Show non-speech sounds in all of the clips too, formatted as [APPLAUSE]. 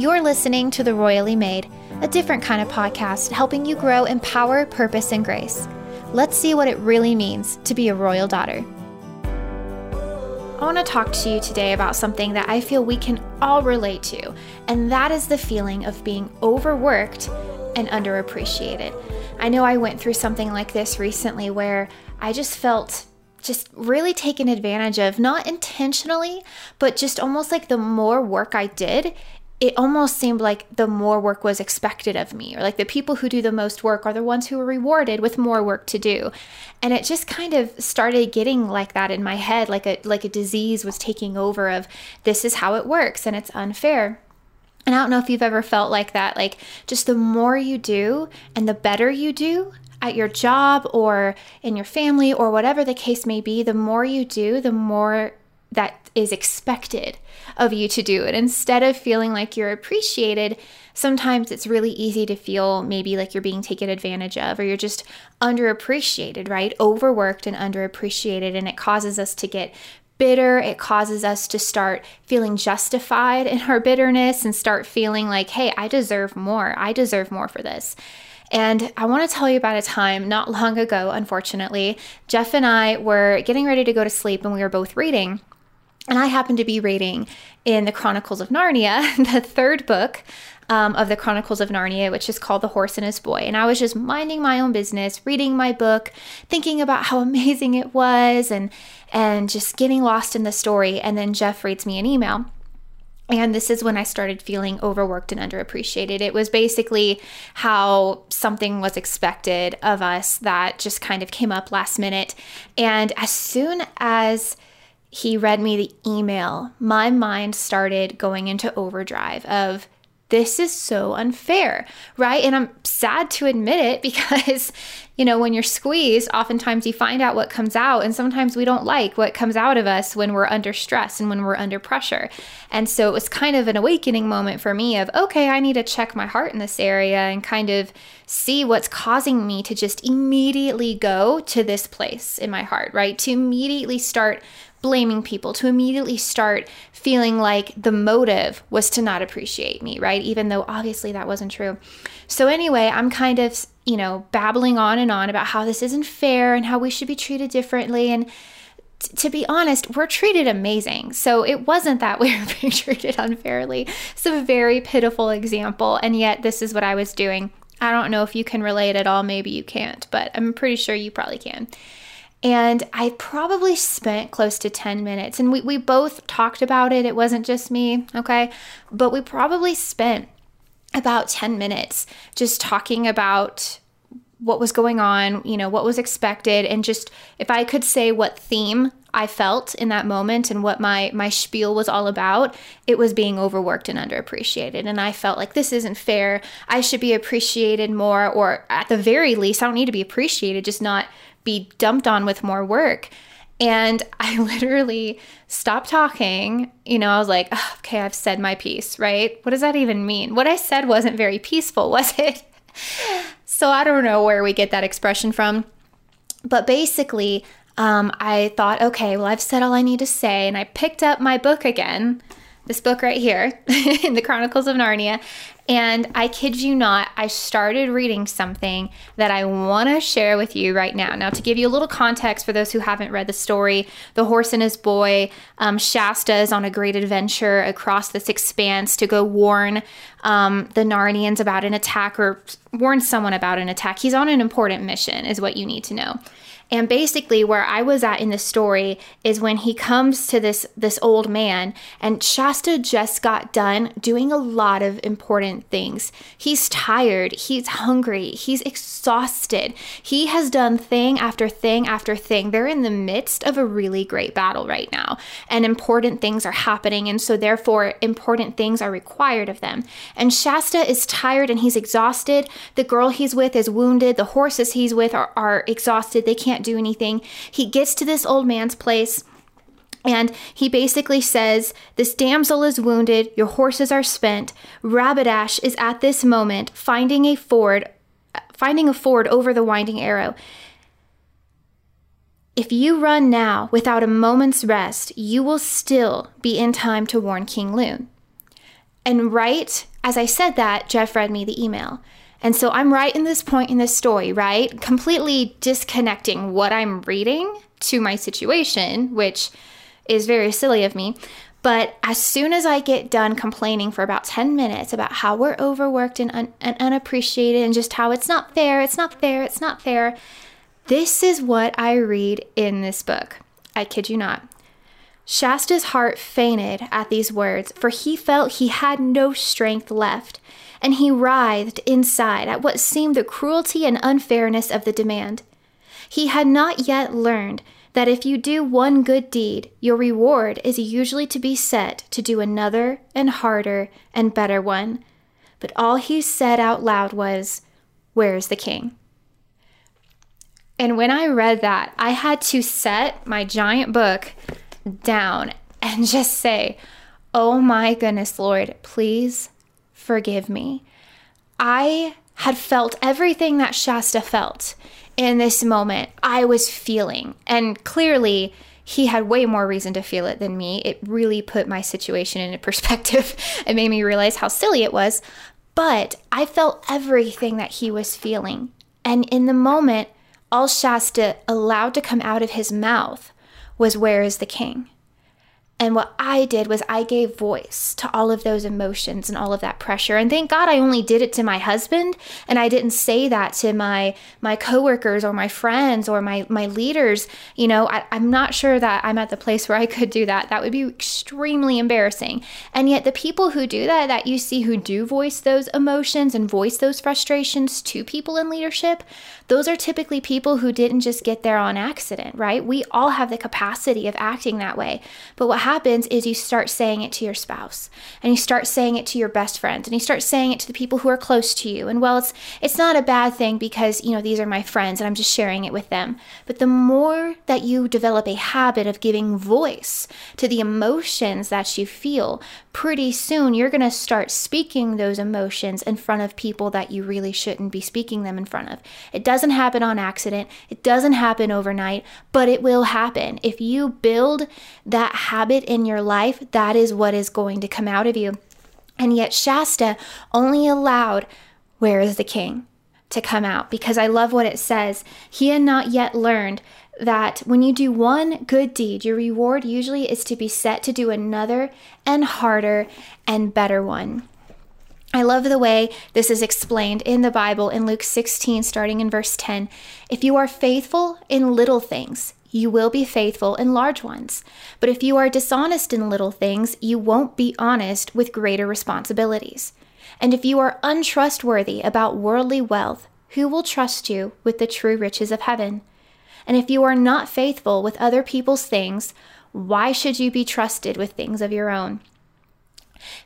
You're listening to The Royally Made, a different kind of podcast helping you grow in power, purpose, and grace. Let's see what it really means to be a royal daughter. I want to talk to you today about something that I feel we can all relate to, and that is the feeling of being overworked and underappreciated. I know I went through something like this recently where I just felt just really taken advantage of, not intentionally, but just almost like the more work I did, it almost seemed like the more work was expected of me, or like the people who do the most work are the ones who are rewarded with more work to do. And it just kind of started getting like that in my head, like a like a disease was taking over of this is how it works and it's unfair. And I don't know if you've ever felt like that, like just the more you do and the better you do, at your job or in your family or whatever the case may be, the more you do, the more that is expected of you to do it. Instead of feeling like you're appreciated, sometimes it's really easy to feel maybe like you're being taken advantage of or you're just underappreciated, right? Overworked and underappreciated. And it causes us to get bitter. It causes us to start feeling justified in our bitterness and start feeling like, hey, I deserve more. I deserve more for this. And I want to tell you about a time not long ago, unfortunately. Jeff and I were getting ready to go to sleep and we were both reading. And I happened to be reading in the Chronicles of Narnia, [LAUGHS] the third book um, of the Chronicles of Narnia, which is called The Horse and His Boy. And I was just minding my own business, reading my book, thinking about how [LAUGHS] amazing it was, and and just getting lost in the story. And then Jeff reads me an email. And this is when I started feeling overworked and underappreciated. It was basically how something was expected of us that just kind of came up last minute. And as soon as he read me the email, my mind started going into overdrive of this is so unfair, right? And I'm sad to admit it [LAUGHS] because, you know, when you're squeezed, oftentimes you find out what comes out, and sometimes we don't like what comes out of us when we're under stress and when we're under pressure. And so it was kind of an awakening moment for me of, okay, I need to check my heart in this area and kind of see what's causing me to just immediately go to this place in my heart, right? To immediately start blaming people, to immediately start feeling like the motive was to not appreciate me, right? Even though obviously that wasn't true. So, anyway, I'm kind of, you know, babbling on and on about how this isn't fair and how we should be treated differently. And t- to be honest, we're treated amazing. So, it wasn't that [LAUGHS] we were being treated unfairly. It's a very pitiful example. And yet, this is what I was doing. I don't know if you can relate at all. Maybe you can't, but I'm pretty sure you probably can. And I probably spent close to 10 minutes. And we, we both talked about it. It wasn't just me, okay? But we probably spent about 10 minutes just talking about what was going on, you know, what was expected, and just if I could say what theme I felt in that moment and what my my spiel was all about, it was being overworked and underappreciated. And I felt like this isn't fair. I should be appreciated more, or at the very least, I don't need to be appreciated, just not be dumped on with more work. And [LAUGHS] I literally stopped talking. You know, I was like, oh, okay, I've said my piece, right? What does that even mean? What I said wasn't very peaceful, [LAUGHS] was it? so I don't know where we get that expression from. But basically, um, I thought, okay, well, I've said all I need to say. And I picked up my book again this book right here [LAUGHS] in the Chronicles of Narnia. And I kid you not, I started reading something that I want to share with you right now. Now, to give you a little context for those who haven't read the story, The Horse and His Boy, um, Shasta is on a great adventure across this expanse to go warn um, the Narnians about an attack or warn someone about an attack. He's on an important mission, is what you need to know. And basically where I was at in the story is when he comes to this this old man and Shasta just got done doing a lot of important things. He's tired, he's hungry, he's exhausted. He has done thing after thing after thing. They're in the midst of a really great battle right now and important things are happening and so therefore important things are required of them. And Shasta is tired and he's exhausted. The girl he's with is wounded. The horses he's with are, are exhausted. They can't can't do anything. He gets to this old man's place. And he basically says, This damsel is wounded, your horses are spent. Rabadash is at this moment finding a ford, finding a ford over the winding arrow. If you run now without a moment's rest, you will still be in time to warn King Lune. And right as I said that, Jeff read me the email. And so I'm right in this point in this story, right? Completely disconnecting what I'm reading to my situation, which is very silly of me. But as soon as I get done complaining for about 10 minutes about how we're overworked and, un- and unappreciated and just how it's not fair, it's not fair, it's not fair, this is what I read in this book. I kid you not. Shasta's heart fainted at these words, for he felt he had no strength left, and he writhed inside at what seemed the cruelty and unfairness of the demand. He had not yet learned that if you do one good deed, your reward is usually to be set to do another and harder and better one. But all he said out loud was, Where is the king? And when I read that, I had to set my giant book down and just say, Oh my goodness, Lord, please forgive me. I had felt everything that Shasta felt in this moment, I was feeling. And clearly, he had way more reason to feel it than me. It really put my situation into [LAUGHS] perspective. it made me realize how silly it was. But I felt everything that he was feeling. And in the moment, all Shasta allowed to come out of his mouth was, Where is the king? And what I did was I gave voice to all of those emotions and all of that pressure. And thank God I only did it to my husband and I didn't say that to my my coworkers or my friends or my my leaders. You know, I, I'm not sure that I'm at the place where I could do that. That would be extremely embarrassing. And yet the people who do that, that you see who do voice those emotions and voice those frustrations to people in leadership, those are typically people who didn't just get there on accident, right? We all have the capacity of acting that way. But what happens is you start saying it to your spouse and you start saying it to your best friends and you start saying it to the people who are close to you. And well, it's it's not a bad thing because, you know, these are my friends and I'm just sharing it with them. But the more that you develop a habit of giving voice to the emotions that you feel, pretty soon you're going to start speaking those emotions in front of people that you really shouldn't be speaking them in front of. It doesn't happen on accident, it doesn't happen overnight, but it will happen. If you build that habit in your life, that is what is going to come out of you. And yet, Shasta only allowed, Where is the king? to come out because I love what it says. He had not yet learned that when you do one good deed, your reward usually is to be set to do another and harder and better one. I love the way this is explained in the Bible in Luke 16, starting in verse 10. If you are faithful in little things, you will be faithful in large ones. But if you are dishonest in little things, you won't be honest with greater responsibilities. And if you are untrustworthy about worldly wealth, who will trust you with the true riches of heaven? And if you are not faithful with other people's things, why should you be trusted with things of your own?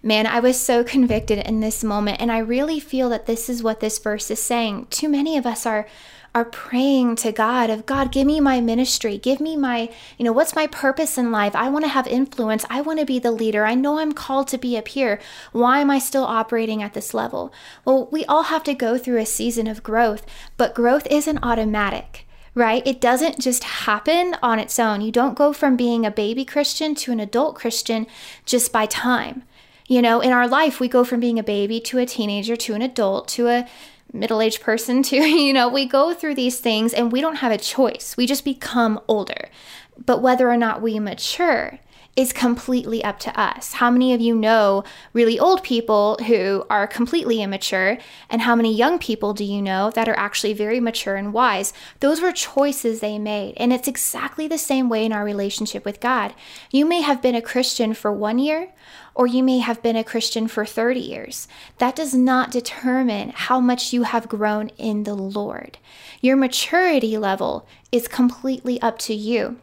Man, I was so [LAUGHS] convicted in this moment, and I really feel that this is what this verse is saying. Too many of us are are praying to God of God, give me my ministry, give me my, you know, what's my purpose in life? I want to have influence. I want to be the leader. I know I'm called to be up here. Why am I still operating at this level? Well, we all have to go through a season of growth, but growth isn't automatic right? It doesn't just happen on its own. You don't go from being a baby Christian to an adult Christian just by time. You know, in our life, we go from being a baby to a teenager to an adult to a middle aged person to, [LAUGHS] you know, we go through these things and we don't have a choice. We just become older. But whether or not we mature is completely up to us. How many of you know really old people who are completely immature? And how many young people do you know that are actually very mature and wise? Those were choices they made. And it's exactly the same way in our relationship with God. You may have been a Christian for one year, or you may have been a Christian for 30 years. That does not determine how much you have grown in the Lord. Your maturity level is completely up to you.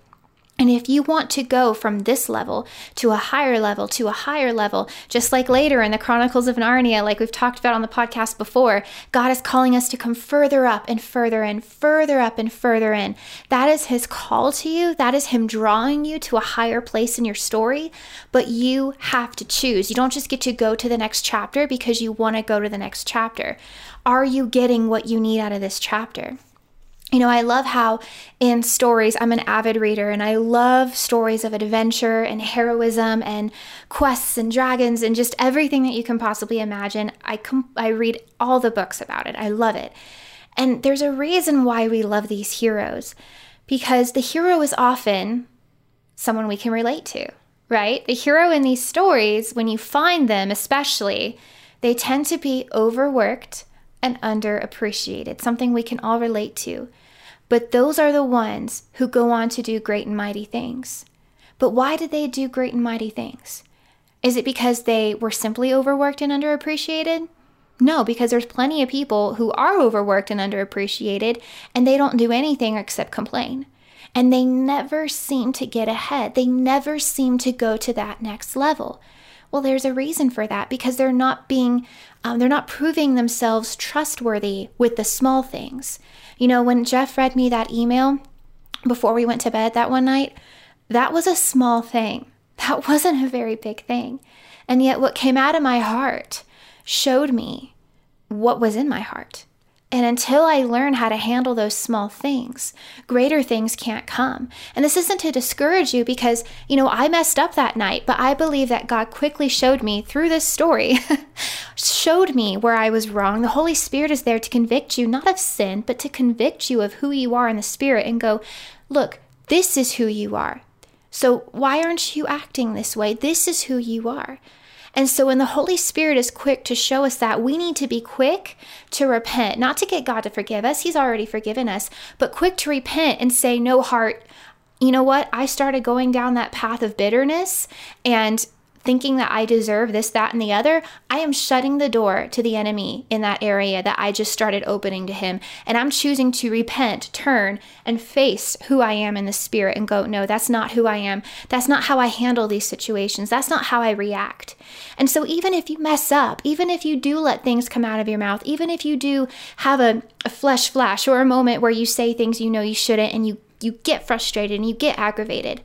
And if you want to go from this level to a higher level to a higher level, just like later in the Chronicles of Narnia, like we've talked about on the podcast before, God is calling us to come further up and further and further up and further in. That is His call to you. That is Him drawing you to a higher place in your story. But you have to choose. You don't just get to go to the next chapter because you want to go to the next chapter. Are you getting what you need out of this chapter? You know, I love how in stories, I'm an avid reader and I love stories of adventure and heroism and quests and dragons and just everything that you can possibly imagine. I com- I read all the books about it. I love it. And there's a reason why we love these heroes because the hero is often someone we can relate to, right? The hero in these stories, when you find them especially, they tend to be overworked and underappreciated, something we can all relate to. But those are the ones who go on to do great and mighty things. But why did they do great and mighty things? Is it because they were simply overworked and underappreciated? No, because there's plenty of people who are overworked and underappreciated and they don't do anything except complain. And they never seem to get ahead. They never seem to go to that next level. Well, there's a reason for that because they're not being, um, they're not proving themselves trustworthy with the small things. You know, when Jeff read me that email before we went to bed that one night, that was a small thing. That [LAUGHS] wasn't a very big thing. And yet, what came out of my heart showed me what was in my heart. And until I learn how to handle those small things, greater things can't come. And this isn't to discourage you because, you know, I messed up that night, but I believe that God quickly showed me through this story, [LAUGHS] showed me where I was wrong. The Holy Spirit is there to convict you, not of sin, but to convict you of who you are in the Spirit and go, look, this is who you are. So why aren't you acting this way? This is who you are. And so when the Holy Spirit is quick to show us that, we need to be quick to repent, not to get God to forgive us, He's already forgiven us, but quick to repent and say, No, heart, you know what? I started going down that path of bitterness and thinking that I deserve this, that, and the other, I am shutting the door to the enemy in that area that I just started opening to him. And I'm choosing to repent, turn, and face who I am in the spirit and go, no, that's not who I am. That's not how I handle these situations. That's not how I react. And so, even if you mess up, even if you do let things come out of your mouth, even if you do have a, a flesh flash or a moment where you say things you know you shouldn't and you, you get frustrated and you get aggravated,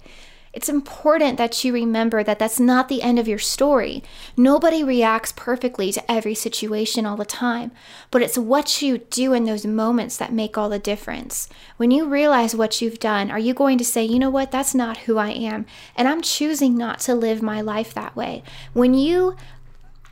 it's important that you remember that that's not the end of your story. Nobody reacts perfectly to every situation all the time, but it's what you do in those moments that make all the difference. When you realize what you've done, are you going to say, you know what, that's not who I am, and I'm choosing not to live my life that way? When you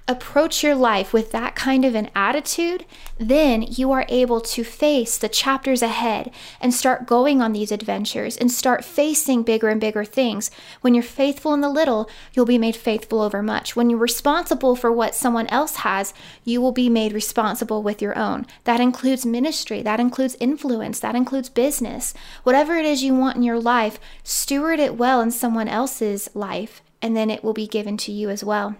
approach your life with that kind of an attitude, then you are able to face the chapters ahead and start going on these adventures and start facing bigger and bigger things. When you're faithful in the little, you'll be made faithful over much. When you're responsible for what someone else has, you will be made responsible with your own. That includes ministry, that includes influence, that includes business. Whatever it is you want in your life, steward it well in someone else's life, and then it will be given to you as well.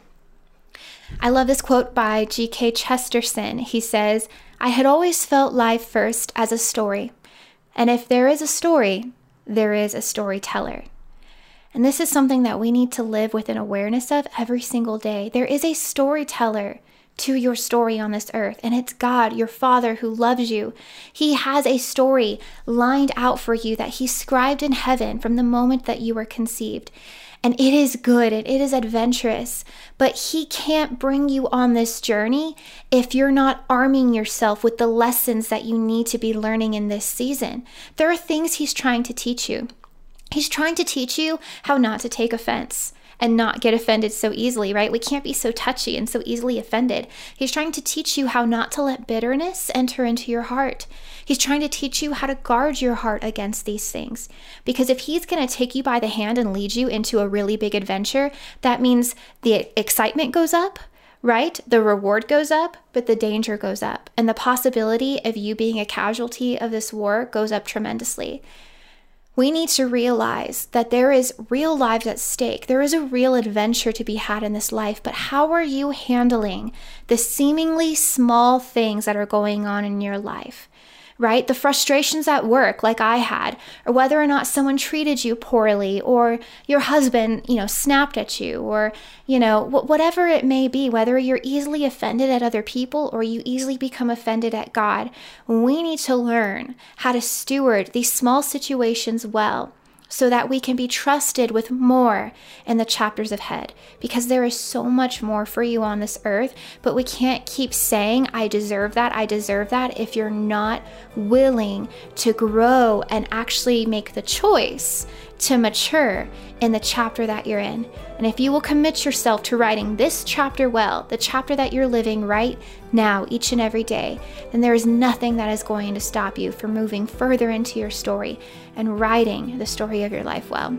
I love this quote by G.K. Chesterton. He says, I had always felt life first as a story. And if there is a story, there is a storyteller. And this is something that we need to live with an awareness of every single day. There is a storyteller to your story on this earth, and it's God, your Father, who loves you. He has a story lined out for you that He scribed in heaven from the moment that you were conceived and it is good and it is adventurous. But He can't bring you on this journey if you're not arming yourself with the lessons that you need to be learning in this season. There are things He's trying to teach you. He's trying to teach you how not to take offense and not get offended so easily, right? We can't be so touchy and so easily offended. He's trying to teach you how not to let bitterness enter into your heart. He's trying to teach you how to guard your heart against these things. Because if he's going to take you by the hand and lead you into a really big adventure, that means the excitement goes up, right? The reward goes up, but the danger goes up. And the possibility of you being a casualty of this war goes up tremendously we need to realize that there is real lives at stake. There is a real adventure to be had in this life, but how are you handling the seemingly small things that are going on in your life? Right? The frustrations at work, like I had, or whether or not someone treated you poorly, or your husband, you know, snapped at you, or, you know, whatever it may be, whether you're easily offended at other people or you easily become offended at God, we need to learn how to steward these small situations well so that we can be trusted with more in the chapters ahead because there is so much more for you on this earth. But we can't keep saying, I deserve that, I deserve that, if you're not willing to grow and actually make the choice to mature in the chapter that you're in. And if you will commit yourself to writing this chapter well, the chapter that you're living right now, each and every day, then there is nothing that is going to stop you from moving further into your story and writing the story of your life well.